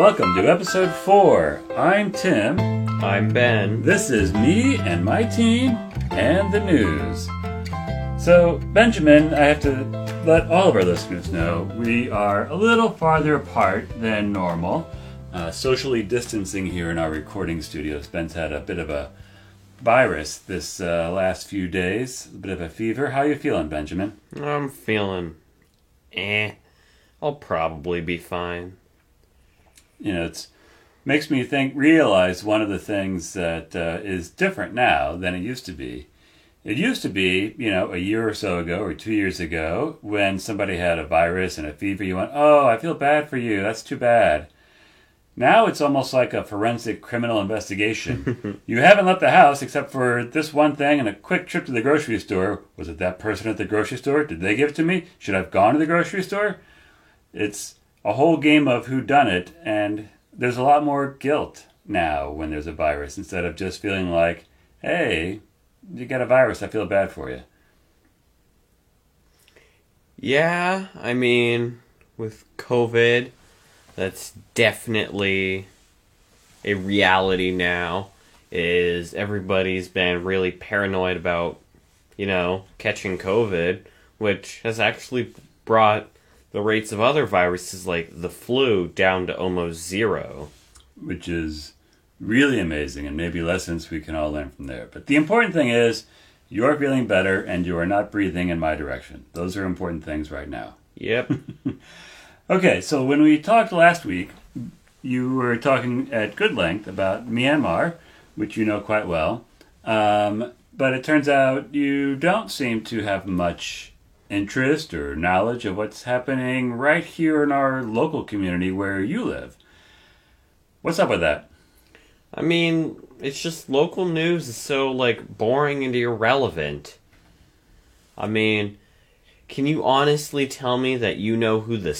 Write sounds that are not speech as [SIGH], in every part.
Welcome to episode four. I'm Tim. I'm Ben. This is me and my teen and the news. So, Benjamin, I have to let all of our listeners know we are a little farther apart than normal. Uh, socially distancing here in our recording studios. Ben's had a bit of a virus this uh, last few days, a bit of a fever. How you feeling, Benjamin? I'm feeling eh. I'll probably be fine. You know, it's makes me think realize one of the things that uh, is different now than it used to be. It used to be, you know, a year or so ago or two years ago when somebody had a virus and a fever, you went, "Oh, I feel bad for you. That's too bad." Now it's almost like a forensic criminal investigation. [LAUGHS] you haven't left the house except for this one thing and a quick trip to the grocery store. Was it that person at the grocery store? Did they give it to me? Should I have gone to the grocery store? It's a whole game of who done it, and there's a lot more guilt now when there's a virus instead of just feeling like, hey, you got a virus, I feel bad for you. Yeah, I mean, with COVID, that's definitely a reality now. Is everybody's been really paranoid about, you know, catching COVID, which has actually brought the rates of other viruses like the flu down to almost zero. Which is really amazing, and maybe lessons we can all learn from there. But the important thing is you're feeling better and you are not breathing in my direction. Those are important things right now. Yep. [LAUGHS] okay, so when we talked last week, you were talking at good length about Myanmar, which you know quite well. Um, but it turns out you don't seem to have much interest or knowledge of what's happening right here in our local community where you live. What's up with that? I mean, it's just local news is so like boring and irrelevant. I mean, can you honestly tell me that you know who the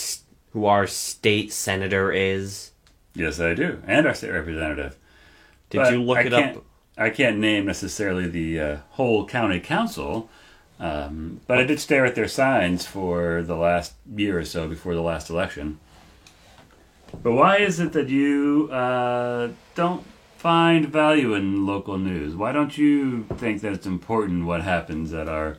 who our state senator is? Yes, I do, and our state representative. Did but you look I it up? I can't name necessarily the uh, whole county council, um, but I did stare at their signs for the last year or so before the last election. But why is it that you uh, don't find value in local news? Why don't you think that it's important what happens at our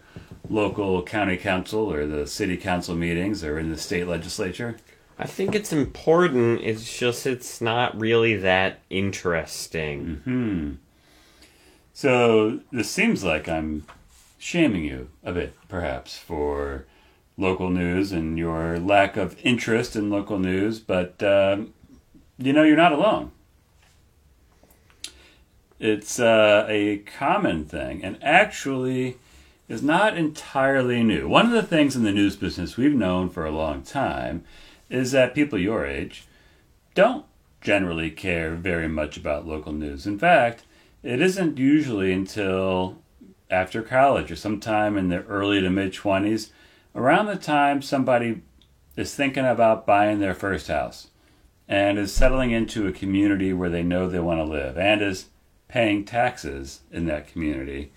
local county council or the city council meetings or in the state legislature? I think it's important. It's just it's not really that interesting. Hmm. So this seems like I'm shaming you a bit, perhaps, for local news and your lack of interest in local news, but um, you know, you're not alone. It's uh, a common thing and actually is not entirely new. One of the things in the news business we've known for a long time is that people your age don't generally care very much about local news. In fact, it isn't usually until after college or sometime in the early to mid 20s, around the time somebody is thinking about buying their first house and is settling into a community where they know they want to live and is paying taxes in that community,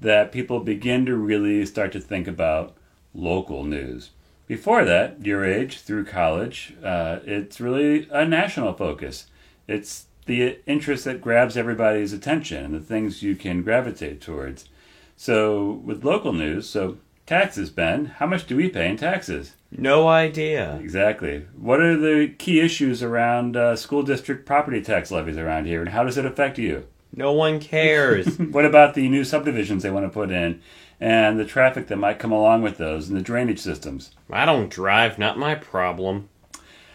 that people begin to really start to think about local news. Before that, your age through college, uh, it's really a national focus. It's the interest that grabs everybody's attention and the things you can gravitate towards. So with local news, so taxes, Ben, how much do we pay in taxes? No idea. Exactly. What are the key issues around uh, school district property tax levies around here, and how does it affect you? No one cares. [LAUGHS] what about the new subdivisions they want to put in, and the traffic that might come along with those, and the drainage systems? I don't drive, not my problem.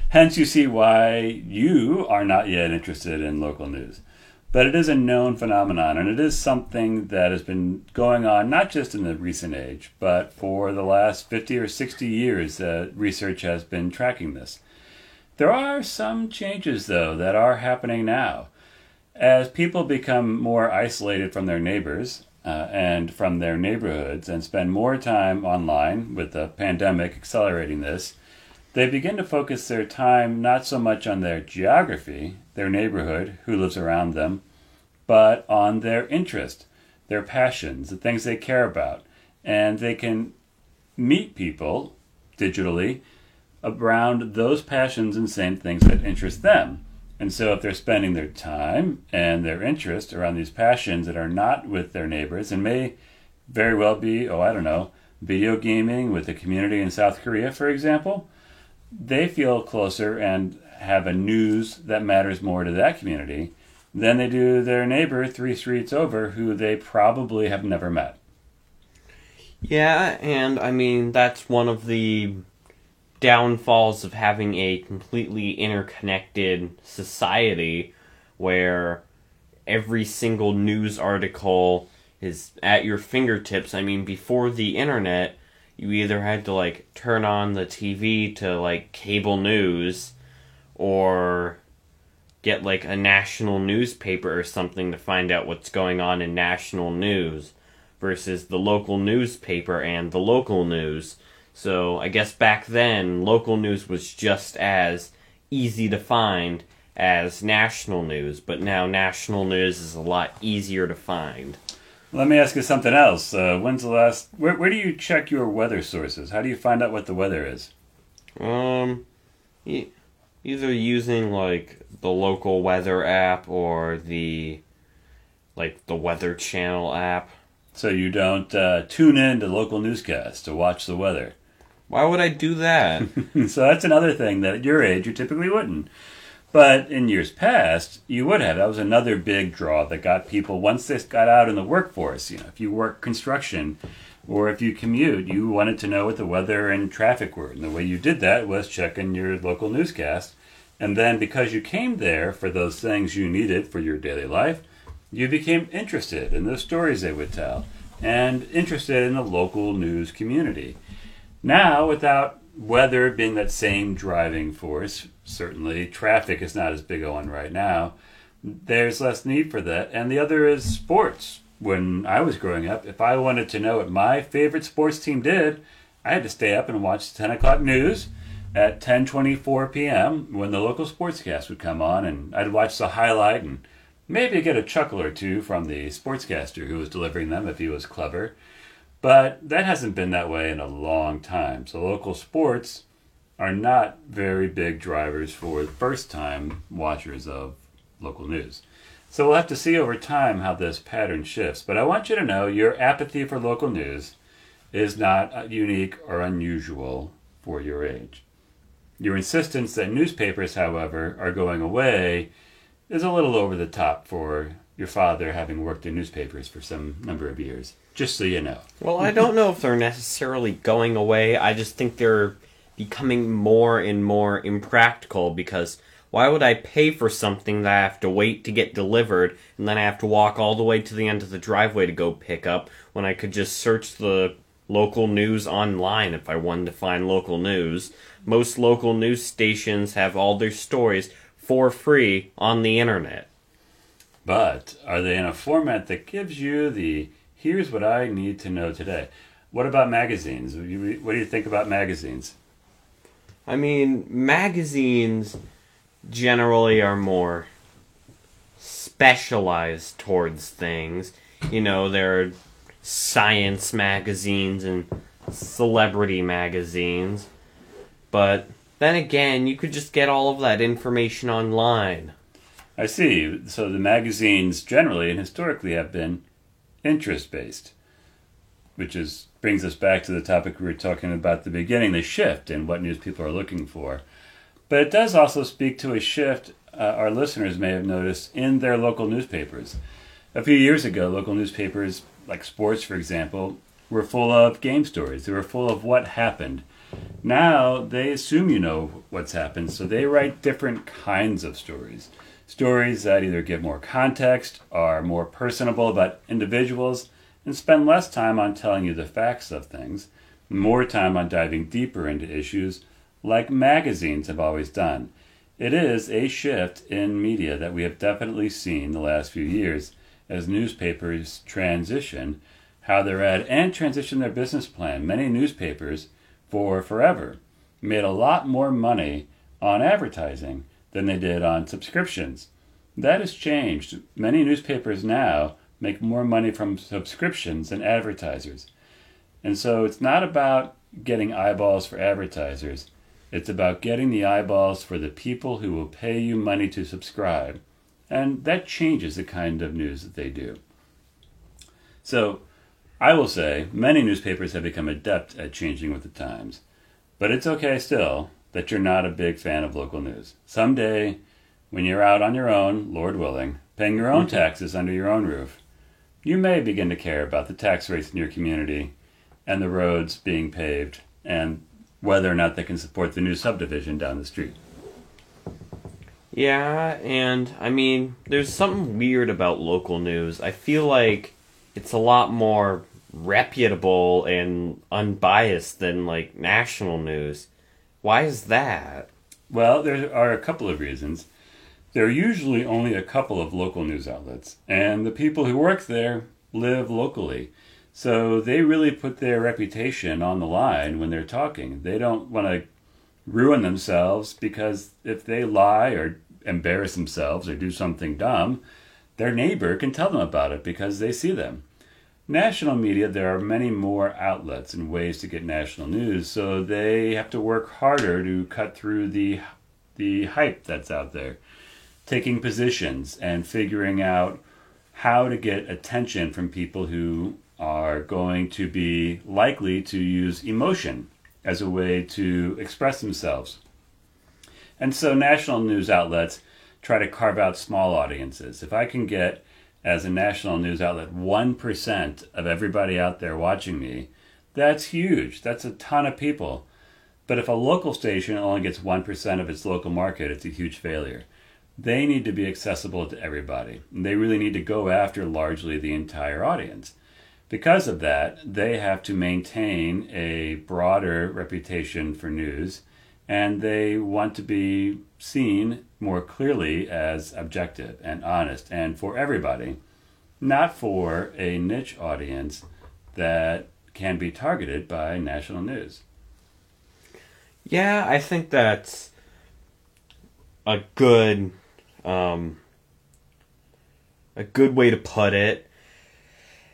Hence, you see why you are not yet interested in local news. But it is a known phenomenon, and it is something that has been going on not just in the recent age, but for the last 50 or 60 years, uh, research has been tracking this. There are some changes, though, that are happening now. As people become more isolated from their neighbors uh, and from their neighborhoods and spend more time online, with the pandemic accelerating this, they begin to focus their time not so much on their geography their neighborhood, who lives around them, but on their interest, their passions, the things they care about. And they can meet people digitally around those passions and same things that interest them. And so if they're spending their time and their interest around these passions that are not with their neighbors and may very well be, oh, I don't know, video gaming with the community in South Korea, for example, they feel closer and have a news that matters more to that community than they do their neighbor three streets over who they probably have never met. Yeah, and I mean, that's one of the downfalls of having a completely interconnected society where every single news article is at your fingertips. I mean, before the internet, you either had to like turn on the TV to like cable news or get like a national newspaper or something to find out what's going on in national news versus the local newspaper and the local news. So I guess back then, local news was just as easy to find as national news, but now national news is a lot easier to find. Let me ask you something else. Uh, when's the last? Where, where do you check your weather sources? How do you find out what the weather is? Um, e- either using like the local weather app or the like the Weather Channel app. So you don't uh, tune in to local newscasts to watch the weather. Why would I do that? [LAUGHS] so that's another thing that at your age you typically wouldn't. But in years past, you would have. That was another big draw that got people once they got out in the workforce. You know, if you work construction or if you commute, you wanted to know what the weather and traffic were. And the way you did that was checking your local newscast. And then because you came there for those things you needed for your daily life, you became interested in the stories they would tell and interested in the local news community. Now, without weather being that same driving force, certainly traffic is not as big a one right now. There's less need for that. And the other is sports. When I was growing up, if I wanted to know what my favorite sports team did, I had to stay up and watch the 10 o'clock news at 10:24 p.m. when the local sportscast would come on, and I'd watch the highlight and maybe get a chuckle or two from the sportscaster who was delivering them if he was clever. But that hasn't been that way in a long time. So local sports are not very big drivers for first time watchers of local news. So we'll have to see over time how this pattern shifts. But I want you to know your apathy for local news is not unique or unusual for your age. Your insistence that newspapers, however, are going away is a little over the top for your father having worked in newspapers for some number of years. Just so you know. Well, I don't know if they're necessarily going away. I just think they're becoming more and more impractical because why would I pay for something that I have to wait to get delivered and then I have to walk all the way to the end of the driveway to go pick up when I could just search the local news online if I wanted to find local news? Most local news stations have all their stories for free on the internet. But are they in a format that gives you the here's what I need to know today? What about magazines? What do you think about magazines? I mean, magazines generally are more specialized towards things. You know, there are science magazines and celebrity magazines. But then again, you could just get all of that information online. I see. So the magazines generally and historically have been interest based, which is brings us back to the topic we were talking about the beginning, the shift in what news people are looking for. But it does also speak to a shift uh, our listeners may have noticed in their local newspapers. A few years ago, local newspapers, like sports for example, were full of game stories. They were full of what happened. Now they assume you know what's happened, so they write different kinds of stories. Stories that either give more context, are more personable about individuals, and spend less time on telling you the facts of things, more time on diving deeper into issues like magazines have always done. It is a shift in media that we have definitely seen the last few years as newspapers transition how they're read and transition their business plan. Many newspapers, for forever, made a lot more money on advertising than they did on subscriptions. That has changed. Many newspapers now make more money from subscriptions than advertisers. And so it's not about getting eyeballs for advertisers. It's about getting the eyeballs for the people who will pay you money to subscribe. And that changes the kind of news that they do. So, I will say, many newspapers have become adept at changing with the times. But it's okay still that you're not a big fan of local news. Someday, when you're out on your own, Lord willing, paying your own mm-hmm. taxes under your own roof, you may begin to care about the tax rates in your community and the roads being paved and whether or not they can support the new subdivision down the street. Yeah, and I mean, there's something weird about local news. I feel like it's a lot more reputable and unbiased than like national news. Why is that? Well, there are a couple of reasons. There are usually only a couple of local news outlets, and the people who work there live locally. So they really put their reputation on the line when they're talking. They don't want to ruin themselves because if they lie or embarrass themselves or do something dumb, their neighbor can tell them about it because they see them. National media, there are many more outlets and ways to get national news, so they have to work harder to cut through the the hype that's out there, taking positions and figuring out how to get attention from people who are going to be likely to use emotion as a way to express themselves. And so national news outlets try to carve out small audiences. If I can get as a national news outlet 1% of everybody out there watching me, that's huge. That's a ton of people. But if a local station only gets 1% of its local market, it's a huge failure. They need to be accessible to everybody. They really need to go after largely the entire audience. Because of that, they have to maintain a broader reputation for news and they want to be seen more clearly as objective and honest and for everybody, not for a niche audience that can be targeted by national news. Yeah, I think that's a good um, a good way to put it.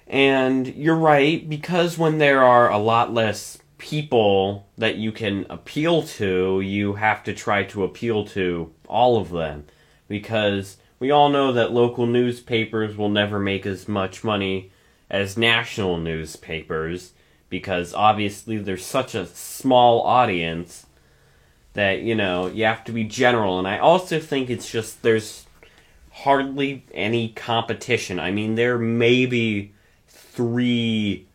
And you're right because when there are a lot less people that you can appeal to, you have to try to appeal to all of them. Because we all know that local newspapers will never make as much money as national newspapers because obviously there's such a small audience that you know you have to be general and i also think it's just there's hardly any competition i mean there may be three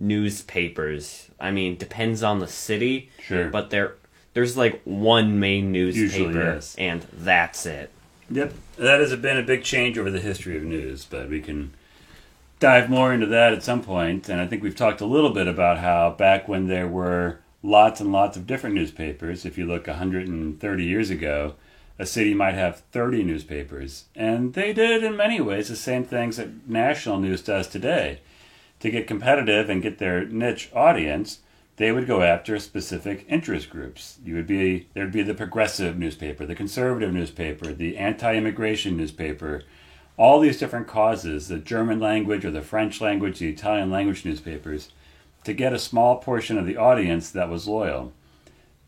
newspapers. I mean, depends on the city. Sure. But there, there's like one main newspaper, Usually, yes. and that's it. Yep, that has been a big change over the history of news, but we can dive more into that at some point. And I think we've talked a little bit about how back when there were lots and lots of different newspapers, if you look 130 years ago, a city might have 30 newspapers. And they did, in many ways, the same things that national news does today to get competitive and get their niche audience, they would go after specific interest groups. You would be there'd be the progressive newspaper, the conservative newspaper, the anti-immigration newspaper, all these different causes, the German language or the French language, the Italian language newspapers, to get a small portion of the audience that was loyal.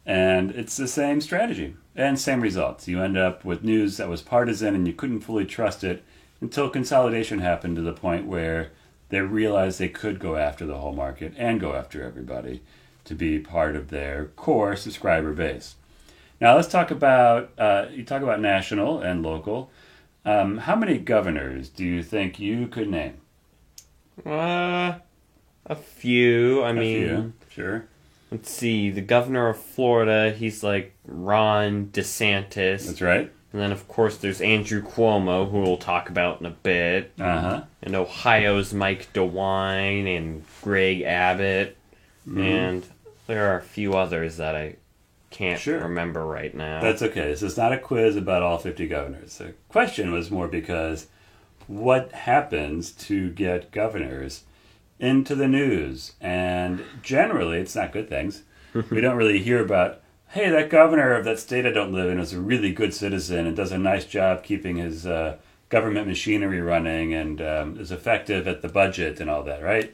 And it's the same strategy and same results. You end up with news that was partisan and you couldn't fully trust it until consolidation happened to the point where they realized they could go after the whole market and go after everybody to be part of their core subscriber base. Now let's talk about uh, you talk about national and local. Um, how many governors do you think you could name? Uh, a few. I A mean, few, sure. let's see. The governor of Florida, he's like Ron DeSantis. That's right. And then, of course, there's Andrew Cuomo, who we'll talk about in a bit. Uh huh. And Ohio's Mike DeWine and Greg Abbott. Mm-hmm. And there are a few others that I can't Sure. remember right now. That's okay. This is not a quiz about all 50 governors. The question was more because what happens to get governors into the news? And generally, it's not good things. we don't really hear about, hey, that governor of that state I don't live in is a really good citizen and does a nice job keeping his uh, government machinery running and um, is effective at the budget and all that, right?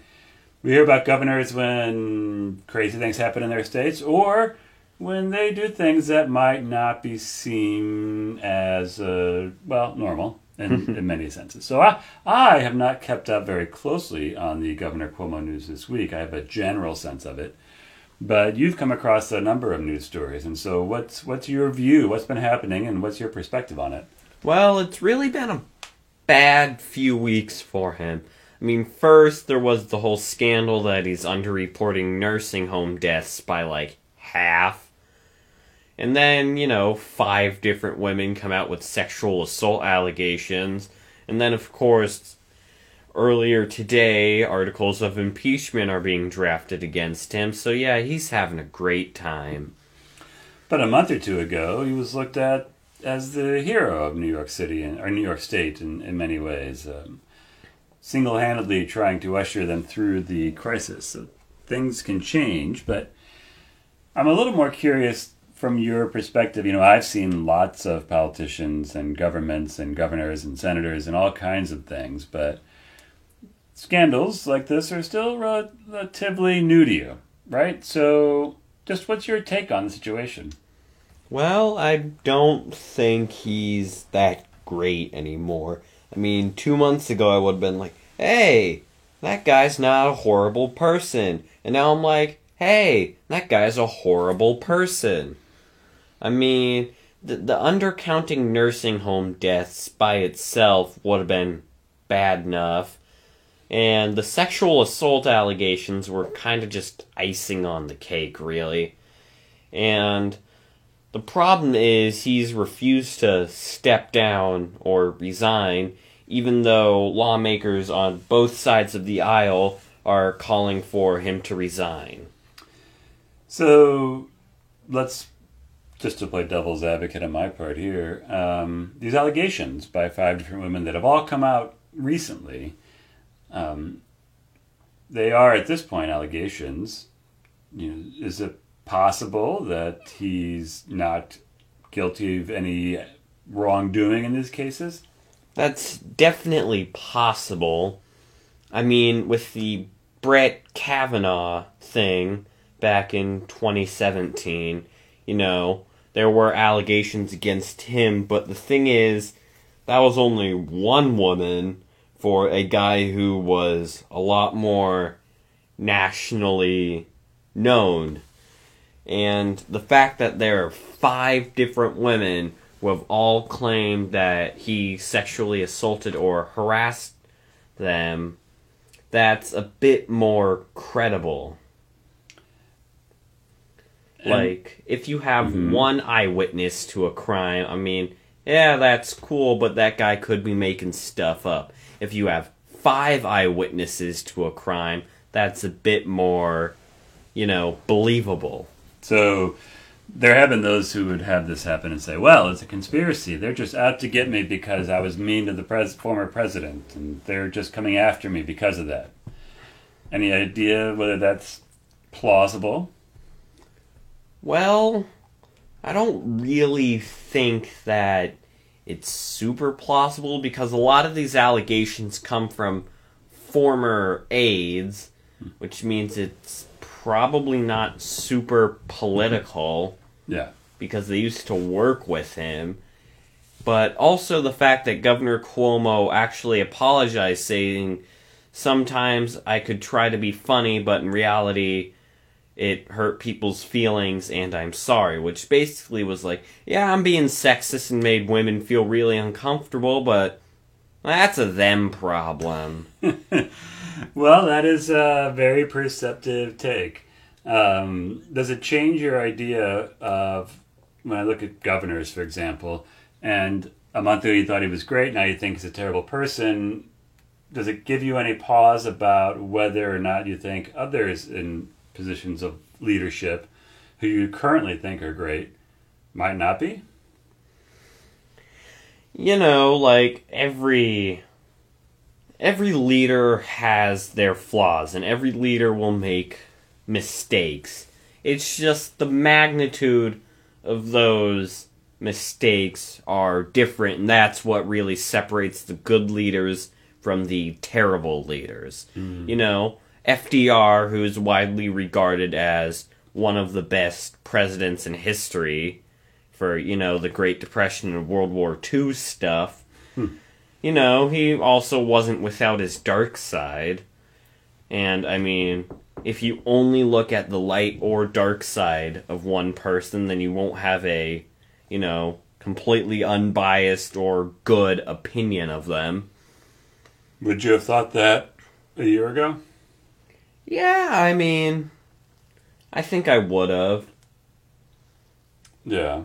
We hear about governors when crazy things happen in their states or when they do things that might not be seen as uh, well normal in, [LAUGHS] in many senses. So I I have not kept up very closely on the Governor Cuomo news this week. I have a general sense of it. But you've come across a number of news stories, and so what's what's your view? What's been happening, and what's your perspective on it? Well, it's really been a bad few weeks for him. I mean, first there was the whole scandal that he's underreporting nursing home deaths by like half. And then, you know, five different women come out with sexual assault allegations. And then, of course, earlier today, articles of impeachment are being drafted against him. So, yeah, he's having a great time. But a month or two ago, he was looked at as the hero of New York City and, or New York State in, in many ways, um, single handedly trying to usher them through the crisis. So things can change, but I'm a little more curious from your perspective. You know, I've seen lots of politicians and governments and governors and senators and all kinds of things, but scandals like this are still relatively new to you, right? So, just what's your take on the situation? Well, I don't think he's that great anymore. I mean, two months ago I would have been like, hey, that guy's not a horrible person. And now I'm like, hey, that guy's a horrible person. I mean, the, the undercounting nursing home deaths by itself would have been bad enough. And the sexual assault allegations were kind of just icing on the cake, really. And the problem is he's refused to step down or resign, even though lawmakers on both sides of the aisle are calling for him to resign. So let's just to play devil's advocate on my part here. Um, these allegations by five different women that have all come out recently, um, they are at this point allegations. You know, is it possible that he's not guilty of any wrongdoing in these cases? That's definitely possible. I mean, with the Brett Kavanaugh thing back in 2017, you know, there were allegations against him, but the thing is, that was only one woman for a guy who was a lot more nationally known and the fact that there are five different women who have all claimed that he sexually assaulted or harassed them, that's a bit more credible. Like, if you have mm-hmm. one eyewitness to a crime, I mean, yeah, that's cool, but that guy could be making stuff up. If you have five eyewitnesses to a crime, that's a bit more, you know, believable. So there have been those who would have this happen and say, "Well, it's a conspiracy. They're just out to get me because I was mean to the pres- former president, and they're just coming after me because of that." Any idea whether that's plausible? Well, I don't really think that it's super plausible because a lot of these allegations come from former aides, which means it's probably not super political. Yeah. Because they used to work with him. But also the fact that Governor Cuomo actually apologized, saying, Sometimes I could try to be funny, but in reality, it hurt people's feelings, and I'm sorry. Which basically was like, Yeah, I'm being sexist and made women feel really uncomfortable, but that's a them problem. [LAUGHS] well, that is a very perceptive take. Um, does it change your idea of when I look at governors, for example, and a month ago you thought he was great, now you think he's a terrible person? Does it give you any pause about whether or not you think others in positions of leadership who you currently think are great might not be? You know, like every every leader has their flaws and every leader will make mistakes. It's just the magnitude of those mistakes are different and that's what really separates the good leaders from the terrible leaders. Mm. You know, FDR who is widely regarded as one of the best presidents in history for, you know, the Great Depression and World War II stuff. Hmm. You know, he also wasn't without his dark side. And, I mean, if you only look at the light or dark side of one person, then you won't have a, you know, completely unbiased or good opinion of them. Would you have thought that a year ago? Yeah, I mean, I think I would have. Yeah.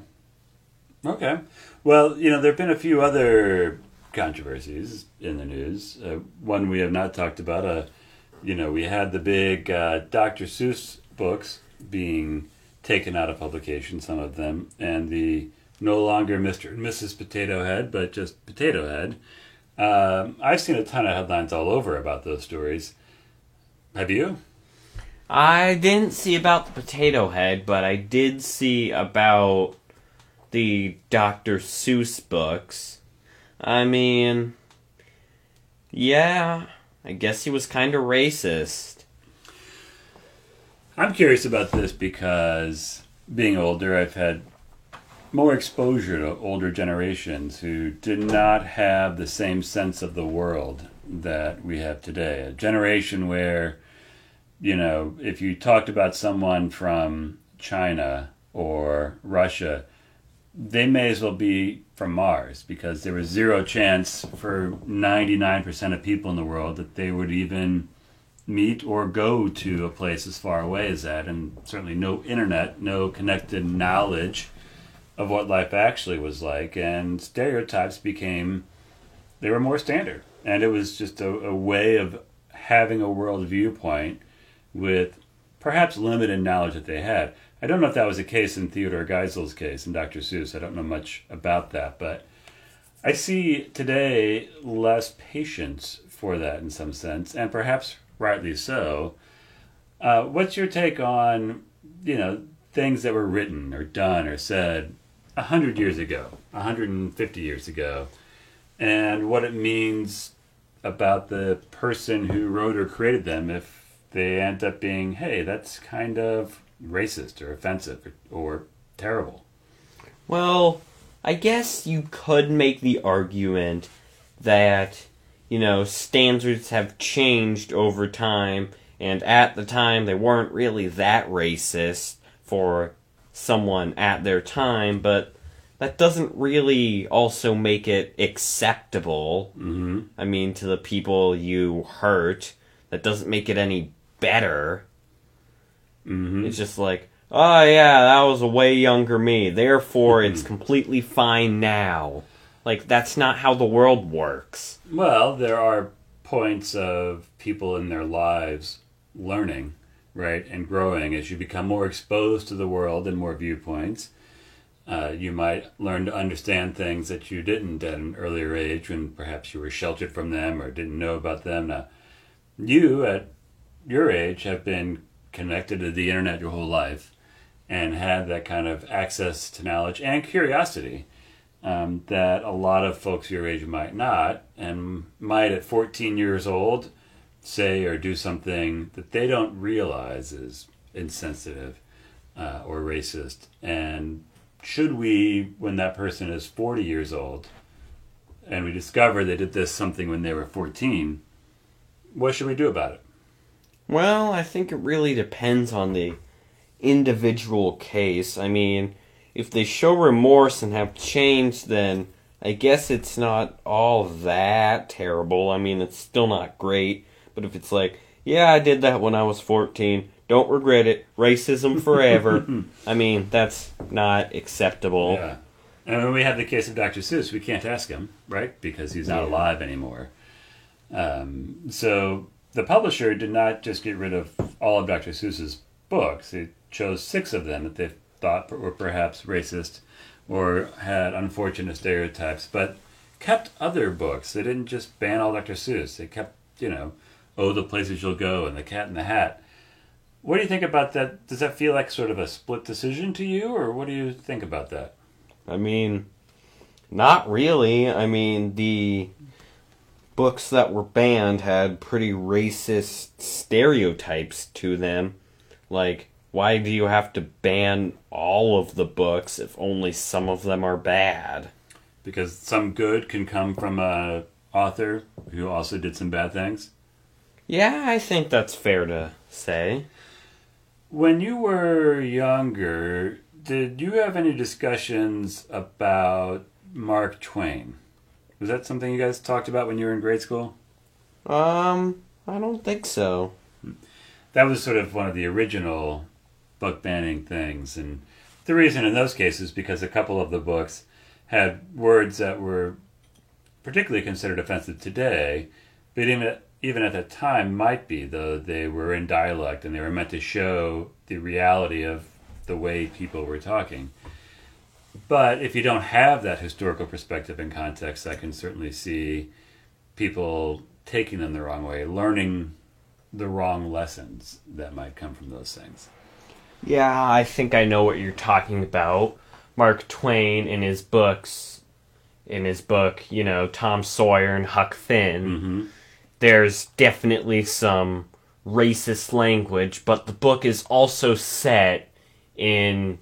Okay. Well, you know, there have been a few other controversies in the news. Uh, one we have not talked about. Uh, you know, we had the big uh, Dr. Seuss books being taken out of publication, some of them, and the no longer Mr. and Mrs. Potato Head, but just Potato Head. Um, I've seen a ton of headlines all over about those stories. Have you? I didn't see about the potato head, but I did see about the Dr. Seuss books. I mean, yeah, I guess he was kind of racist. I'm curious about this because being older, I've had more exposure to older generations who did not have the same sense of the world that we have today. A generation where, you know, if you talked about someone from China or Russia, they may as well be from Mars because there was zero chance for 99% of people in the world that they would even meet or go to a place as far away as that, and certainly no internet, no connected knowledge of what life actually was like, and stereotypes became they were more standard, and it was just a, a way of having a world viewpoint with perhaps limited knowledge that they had. I don't know if that was the case in Theodore Geisel's case in Dr. Seuss. I don't know much about that, but I see today less patience for that in some sense, and perhaps rightly so. Uh, what's your take on, you know, things that were written or done or said a hundred years ago, hundred and fifty years ago, and what it means about the person who wrote or created them if they end up being, hey, that's kind of racist or offensive or, or terrible. Well, I guess you could make the argument that, you know, standards have changed over time, and at the time they weren't really that racist for someone at their time, but that doesn't really also make it acceptable. Mm-hmm. I mean, to the people you hurt, that doesn't make it any better. Mm-hmm. It's just like, oh yeah, that was a way younger me. Therefore, it's completely fine now. Like that's not how the world works. Well, there are points of people in their lives learning, right, and growing as you become more exposed to the world and more viewpoints. Uh, you might learn to understand things that you didn't at an earlier age when perhaps you were sheltered from them or didn't know about them. Now, you at your age have been connected to the internet your whole life and had that kind of access to knowledge and curiosity um, that a lot of folks your age might not and might at 14 years old say or do something that they don't realize is insensitive uh, or racist. And should we when that person is 40 years old and we discover they did this something when they were 14 what should we do about it Well, I think it really depends on the individual case. I mean, if they show remorse and have changed, then I guess it's not all that terrible. I mean, it's still not great. But if it's like, yeah, I did that when I was 14, don't regret it, racism forever, [LAUGHS] I mean, that's not acceptable. Yeah. And when we have the case of Dr. Seuss, we can't ask him, right? Because he's not Yeah. alive anymore. Um, so the publisher did not just get rid of all of Dr. Seuss's books. They chose six of them that they thought were perhaps racist or had unfortunate stereotypes, but kept other books. They didn't just ban all Dr. Seuss. They kept, you know, Oh, the Places You'll Go and The Cat in the Hat. What do you think about that? Does that feel like sort of a split decision to you, or what do you think about that? I mean, not really. I mean, the books that were banned had pretty racist stereotypes to them. Like, why do you have to ban all of the books if only some of them are bad? Because some good can come from a author who also did some bad things. Yeah, I think that's fair to say. When you were younger, did you have any discussions about Mark Twain? Was that something you guys talked about when you were in grade school? Um, I don't think so. That was sort of one of the original book banning things. And the reason in those cases because a couple of the books had words that were particularly considered offensive today, but even at, even at that time might be, though they were in dialect and they were meant to show the reality of the way people were talking. But if you don't have that historical perspective and context, I can certainly see people taking them the wrong way, learning the wrong lessons that might come from those things. Yeah, I think I know what you're talking about. Mark Twain in his books, in his book, you know, Tom Sawyer and Huck Finn, Mm-hmm. there's definitely some racist language, but the book is also set in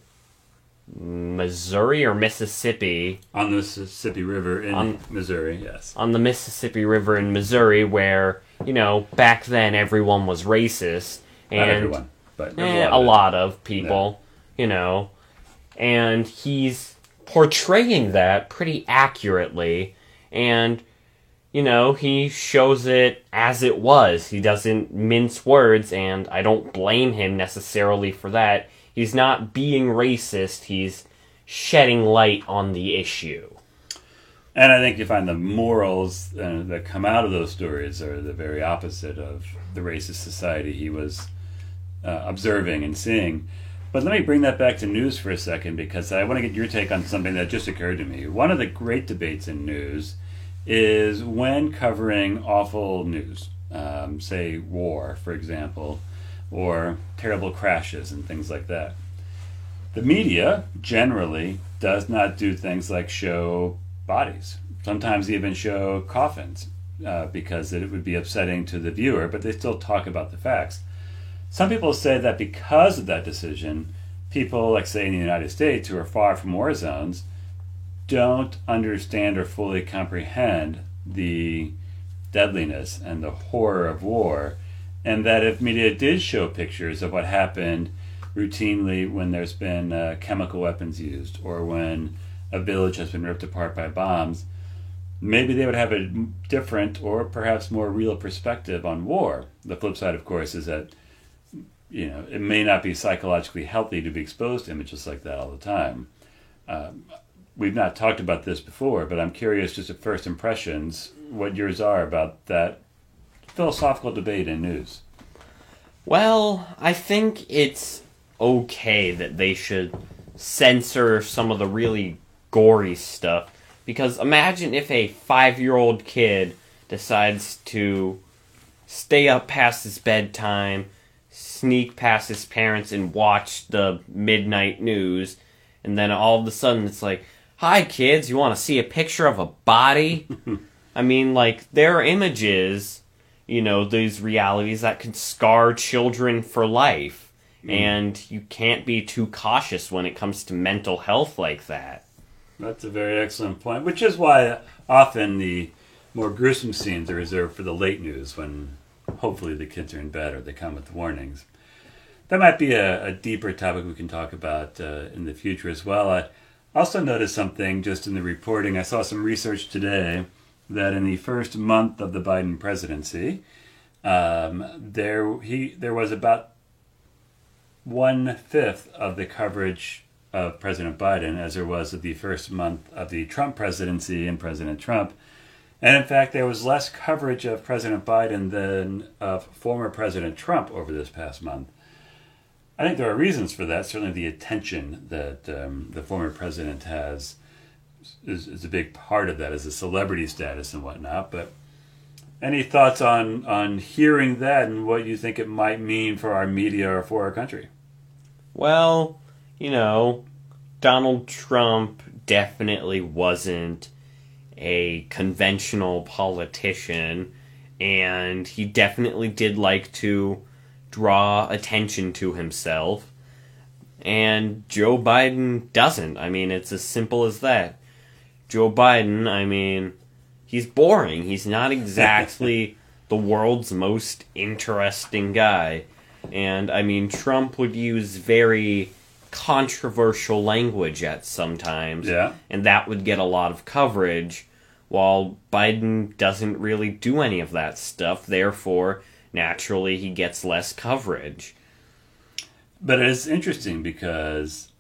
Missouri or Mississippi, On the Mississippi River in On- Missouri, yes. on the Mississippi River in Missouri, where, you know, back then everyone was racist. And Not everyone, but Eh, a a lot. lot of people, you know. And he's portraying that pretty accurately. And, you know, he shows it as it was. He doesn't mince words, and I don't blame him necessarily for that. He's not being racist, he's shedding light on the issue. And I think you find the morals uh, that come out of those stories are the very opposite of the racist society he was uh, observing and seeing. But let me bring that back to news for a second because I want to get your take on something that just occurred to me. One of the great debates in news is when covering awful news, um, say war, for example, or terrible crashes and things like that. The media generally does not do things like show bodies, sometimes even show coffins, uh, because it would be upsetting to the viewer, but they still talk about the facts. Some people say that because of that decision, people, like say in the United States, who are far from war zones, don't understand or fully comprehend the deadliness and the horror of war, and that if media did show pictures of what happened routinely when there's been uh, chemical weapons used or when a village has been ripped apart by bombs, maybe they would have a different or perhaps more real perspective on war. The flip side, of course, is that you know it may not be psychologically healthy to be exposed to images like that all the time. Um, we've not talked about this before, but I'm curious, just at first impressions, what yours are about that philosophical debate in news. Well, I think it's okay that they should censor some of the really gory stuff. Because imagine if a five year old kid decides to stay up past his bedtime, sneak past his parents, and watch the midnight news, and then all of a sudden it's like, Hi, kids, you want to see a picture of a body? [LAUGHS] I mean, like, there are images you know these realities that can scar children for life and you can't be too cautious when it comes to mental health like that That's a very excellent point, which is why often the more gruesome scenes are reserved for the late news when hopefully the kids are in bed or they come with warnings. That might be a, a deeper topic we can talk about uh, in the future as well. I also noticed something just in the reporting. I saw some research today that in the first month of the Biden presidency, um, there he there was about one fifth of the coverage of President Biden as there was of the first month of the Trump presidency and President Trump. And in fact, there was less coverage of President Biden than of former President Trump over this past month. I think there are reasons for that. Certainly, the attention that um, the former president has is, is a big part of that, as a celebrity status and whatnot. But any thoughts on on hearing that and what you think it might mean for our media or for our country? well you know donald trump definitely wasn't a conventional politician and he definitely did like to draw attention to himself and Joe Biden doesn't. I mean, it's as simple as that. Joe Biden, I mean, he's boring. He's not [LAUGHS] exactly the world's most interesting guy. And I mean, Trump would use very controversial language at sometimes. Yeah. And that would get a lot of coverage, while Biden doesn't really do any of that stuff. Therefore, naturally, he gets less coverage. But it is interesting because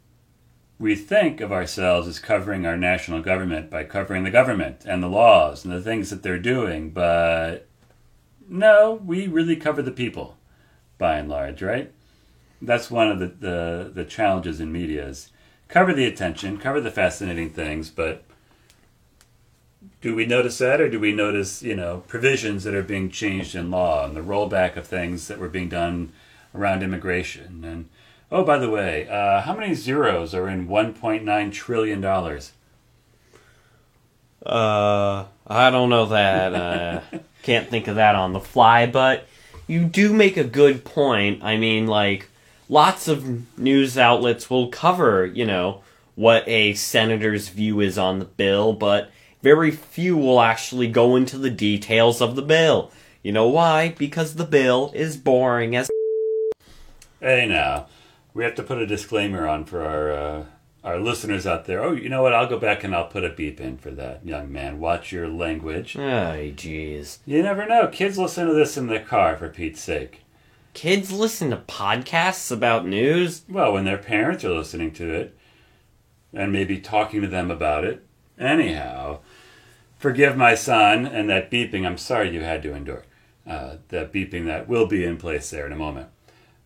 we think of ourselves as covering our national government by covering the government and the laws and the things that they're doing, but no, we really cover the people by and large, right? That's one of the, the, the challenges in media is cover the attention, cover the fascinating things, but do we notice that or do we notice, you know, provisions that are being changed in law and the rollback of things that were being done around immigration and oh by the way uh, how many zeros are in 1.9 trillion dollars Uh, I don't know that. Uh, [LAUGHS] can't think of that on the fly, but you do make a good point. I mean, like, lots of news outlets will cover, you know, what a senator's view is on the bill, but very few will actually go into the details of the bill. You know why? Because the bill is boring as. hey now we have to put a disclaimer on for our uh, our listeners out there oh you know what i'll go back and i'll put a beep in for that young man watch your language Ay, jeez. you never know kids listen to this in the car for pete's sake Kids listen to podcasts about news? Well, when their parents are listening to it and maybe talking to them about it. Anyhow, forgive my son and that beeping. I'm sorry you had to endure uh, that beeping that will be in place there in a moment.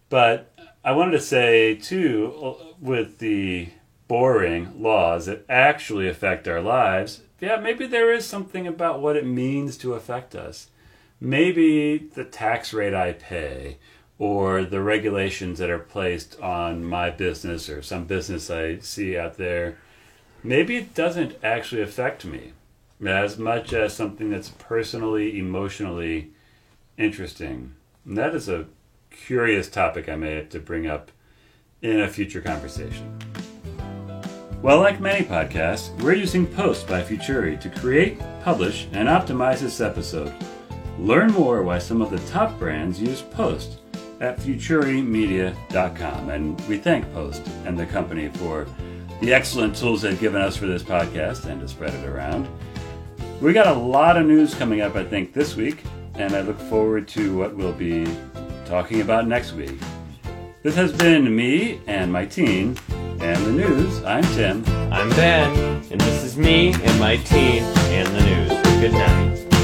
But I wanted to say, too, with the boring laws that actually affect our lives, yeah, maybe there is something about what it means to affect us. Maybe the tax rate I pay or the regulations that are placed on my business or some business I see out there, maybe it doesn't actually affect me as much as something that's personally, emotionally interesting. And that is a curious topic I may have to bring up in a future conversation. Well, like many podcasts, we're using Post by Futuri to create, publish, and optimize this episode. Learn more why some of the top brands use Post at futurimedia.com. And we thank Post and the company for the excellent tools they've given us for this podcast and to spread it around. We got a lot of news coming up, I think, this week, and I look forward to what we'll be talking about next week. This has been me and my teen and the news. I'm Tim. I'm Ben, and this is me and my teen and the news. Good night.